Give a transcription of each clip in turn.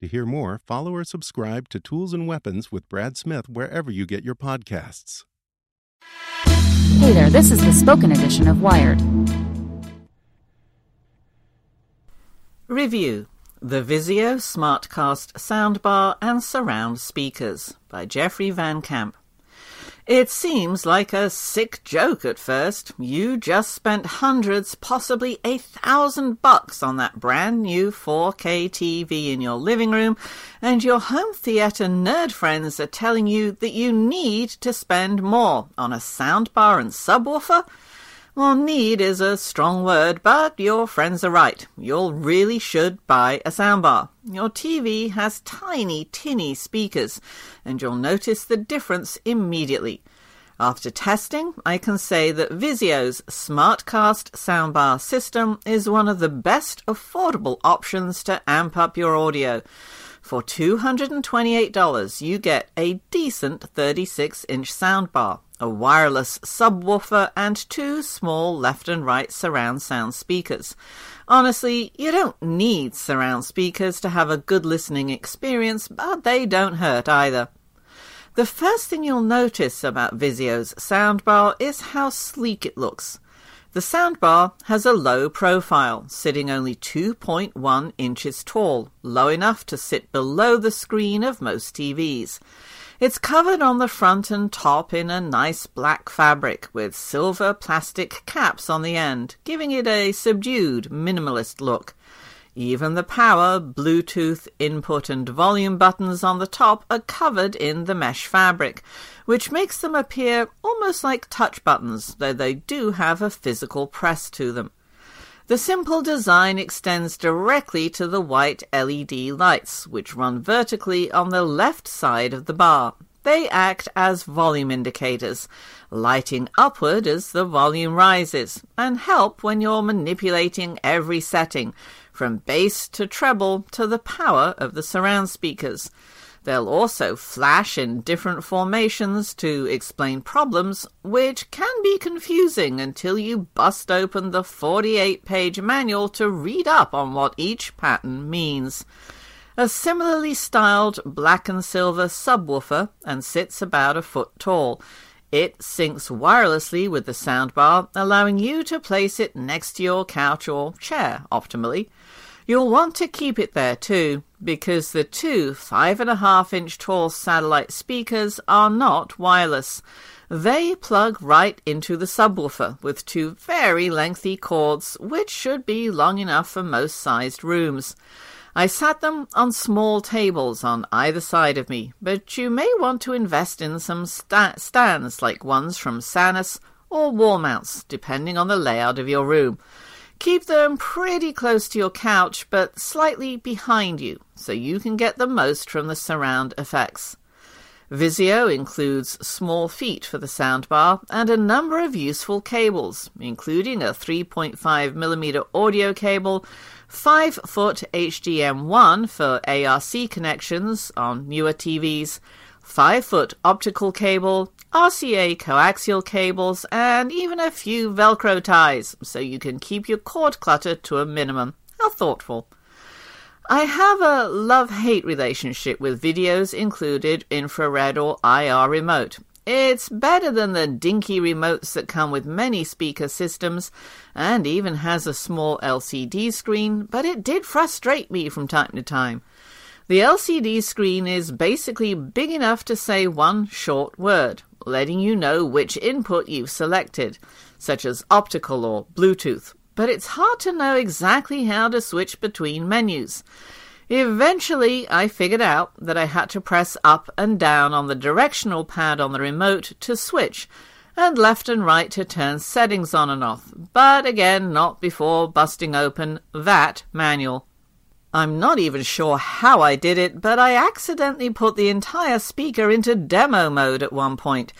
To hear more, follow or subscribe to Tools and Weapons with Brad Smith wherever you get your podcasts. Hey there, this is the spoken edition of Wired. Review The Vizio Smartcast Soundbar and Surround Speakers by Jeffrey Van Camp. It seems like a sick joke at first. You just spent hundreds, possibly a thousand bucks on that brand new 4K TV in your living room, and your home theater nerd friends are telling you that you need to spend more on a soundbar and subwoofer? Well, need is a strong word, but your friends are right. You really should buy a soundbar. Your TV has tiny, tinny speakers, and you'll notice the difference immediately. After testing, I can say that Vizio's Smartcast soundbar system is one of the best affordable options to amp up your audio. For $228, you get a decent 36 inch soundbar, a wireless subwoofer, and two small left and right surround sound speakers. Honestly, you don't need surround speakers to have a good listening experience, but they don't hurt either. The first thing you'll notice about Vizio's soundbar is how sleek it looks. The soundbar has a low profile, sitting only 2.1 inches tall, low enough to sit below the screen of most TVs. It's covered on the front and top in a nice black fabric with silver plastic caps on the end, giving it a subdued, minimalist look. Even the power, Bluetooth input and volume buttons on the top are covered in the mesh fabric, which makes them appear almost like touch buttons, though they do have a physical press to them. The simple design extends directly to the white LED lights, which run vertically on the left side of the bar. They act as volume indicators, lighting upward as the volume rises, and help when you're manipulating every setting, from bass to treble to the power of the surround speakers. They'll also flash in different formations to explain problems, which can be confusing until you bust open the 48 page manual to read up on what each pattern means. A similarly styled black and silver subwoofer and sits about a foot tall. It syncs wirelessly with the soundbar, allowing you to place it next to your couch or chair optimally. You'll want to keep it there too, because the two five and a half inch tall satellite speakers are not wireless. They plug right into the subwoofer with two very lengthy cords, which should be long enough for most sized rooms. I sat them on small tables on either side of me, but you may want to invest in some sta- stands like ones from Sanus or wall mounts, depending on the layout of your room. Keep them pretty close to your couch, but slightly behind you, so you can get the most from the surround effects. Vizio includes small feet for the soundbar and a number of useful cables, including a 3.5mm audio cable, 5 foot HDMI for ARC connections on newer TVs, 5 foot optical cable, RCA coaxial cables, and even a few Velcro ties, so you can keep your cord clutter to a minimum. How thoughtful. I have a love hate relationship with Vizio's included infrared or IR remote. It's better than the dinky remotes that come with many speaker systems, and even has a small LCD screen, but it did frustrate me from time to time. The LCD screen is basically big enough to say one short word, letting you know which input you've selected, such as optical or Bluetooth, but it's hard to know exactly how to switch between menus. Eventually, I figured out that I had to press up and down on the directional pad on the remote to switch, and left and right to turn settings on and off, but again, not before busting open that manual. I'm not even sure how I did it, but I accidentally put the entire speaker into demo mode at one point,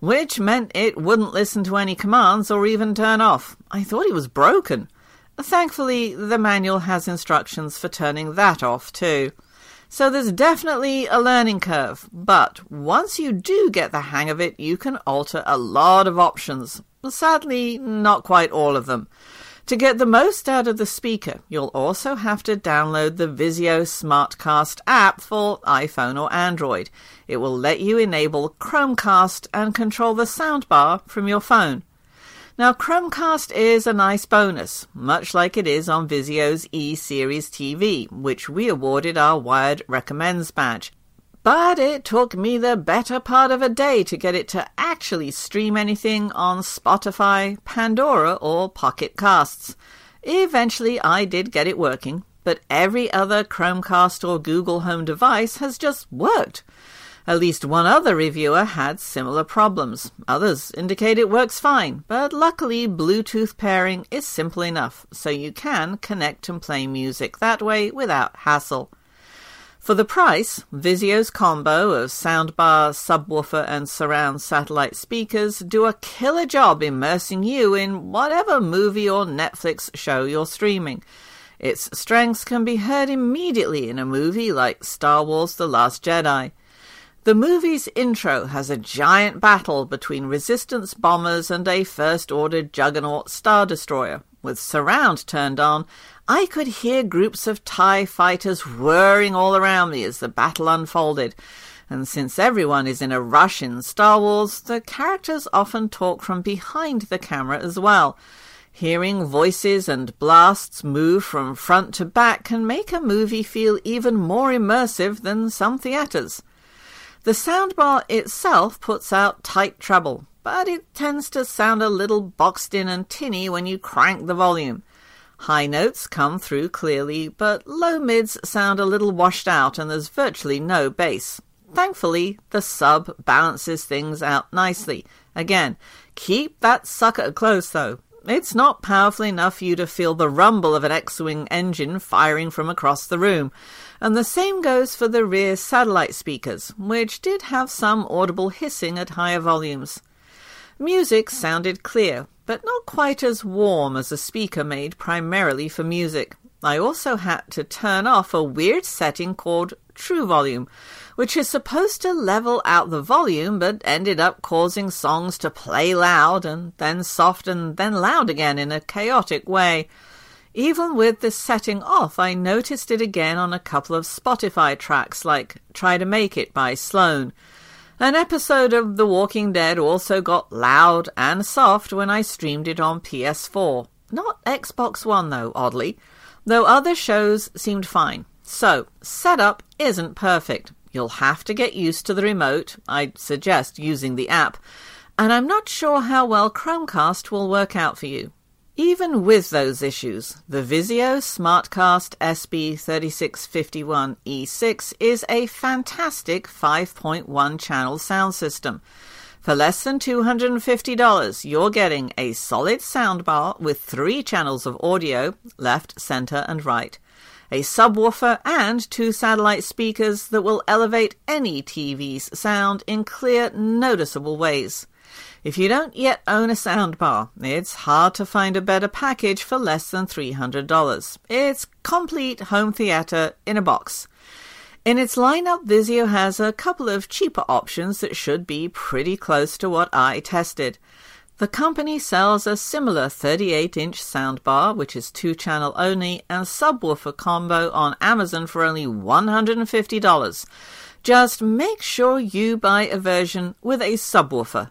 which meant it wouldn't listen to any commands or even turn off. I thought it was broken. Thankfully, the manual has instructions for turning that off too. So there's definitely a learning curve, but once you do get the hang of it, you can alter a lot of options. Sadly, not quite all of them. To get the most out of the speaker, you'll also have to download the Vizio Smartcast app for iPhone or Android. It will let you enable Chromecast and control the soundbar from your phone. Now, Chromecast is a nice bonus, much like it is on Vizio's E Series TV, which we awarded our Wired Recommends badge. But it took me the better part of a day to get it to actually stream anything on Spotify, Pandora, or Pocket Casts. Eventually, I did get it working, but every other Chromecast or Google Home device has just worked. At least one other reviewer had similar problems. Others indicate it works fine, but luckily Bluetooth pairing is simple enough, so you can connect and play music that way without hassle. For the price, Vizio's combo of soundbar, subwoofer, and surround satellite speakers do a killer job immersing you in whatever movie or Netflix show you're streaming. Its strengths can be heard immediately in a movie like Star Wars The Last Jedi. The movie's intro has a giant battle between resistance bombers and a First Order Juggernaut Star Destroyer. With surround turned on, I could hear groups of TIE fighters whirring all around me as the battle unfolded. And since everyone is in a rush in Star Wars, the characters often talk from behind the camera as well. Hearing voices and blasts move from front to back can make a movie feel even more immersive than some theatres. The soundbar itself puts out tight treble, but it tends to sound a little boxed in and tinny when you crank the volume. High notes come through clearly, but low mids sound a little washed out and there's virtually no bass. Thankfully, the sub balances things out nicely. Again, keep that sucker close though. It's not powerful enough for you to feel the rumble of an X-Wing engine firing from across the room, and the same goes for the rear satellite speakers, which did have some audible hissing at higher volumes. Music sounded clear, but not quite as warm as a speaker made primarily for music. I also had to turn off a weird setting called True Volume, which is supposed to level out the volume but ended up causing songs to play loud and then soft and then loud again in a chaotic way. Even with the setting off, I noticed it again on a couple of Spotify tracks like Try to Make It by Sloan. An episode of The Walking Dead also got loud and soft when I streamed it on PS4. Not Xbox One, though, oddly, though other shows seemed fine. So, setup isn't perfect. You'll have to get used to the remote. I'd suggest using the app. And I'm not sure how well Chromecast will work out for you. Even with those issues, the Vizio Smartcast SB3651E6 is a fantastic 5.1 channel sound system. For less than $250, you're getting a solid soundbar with three channels of audio, left, center, and right, a subwoofer, and two satellite speakers that will elevate any TV's sound in clear, noticeable ways. If you don't yet own a soundbar, it's hard to find a better package for less than $300. It's complete home theater in a box. In its lineup, Vizio has a couple of cheaper options that should be pretty close to what I tested. The company sells a similar 38 inch soundbar, which is two channel only, and subwoofer combo on Amazon for only $150. Just make sure you buy a version with a subwoofer.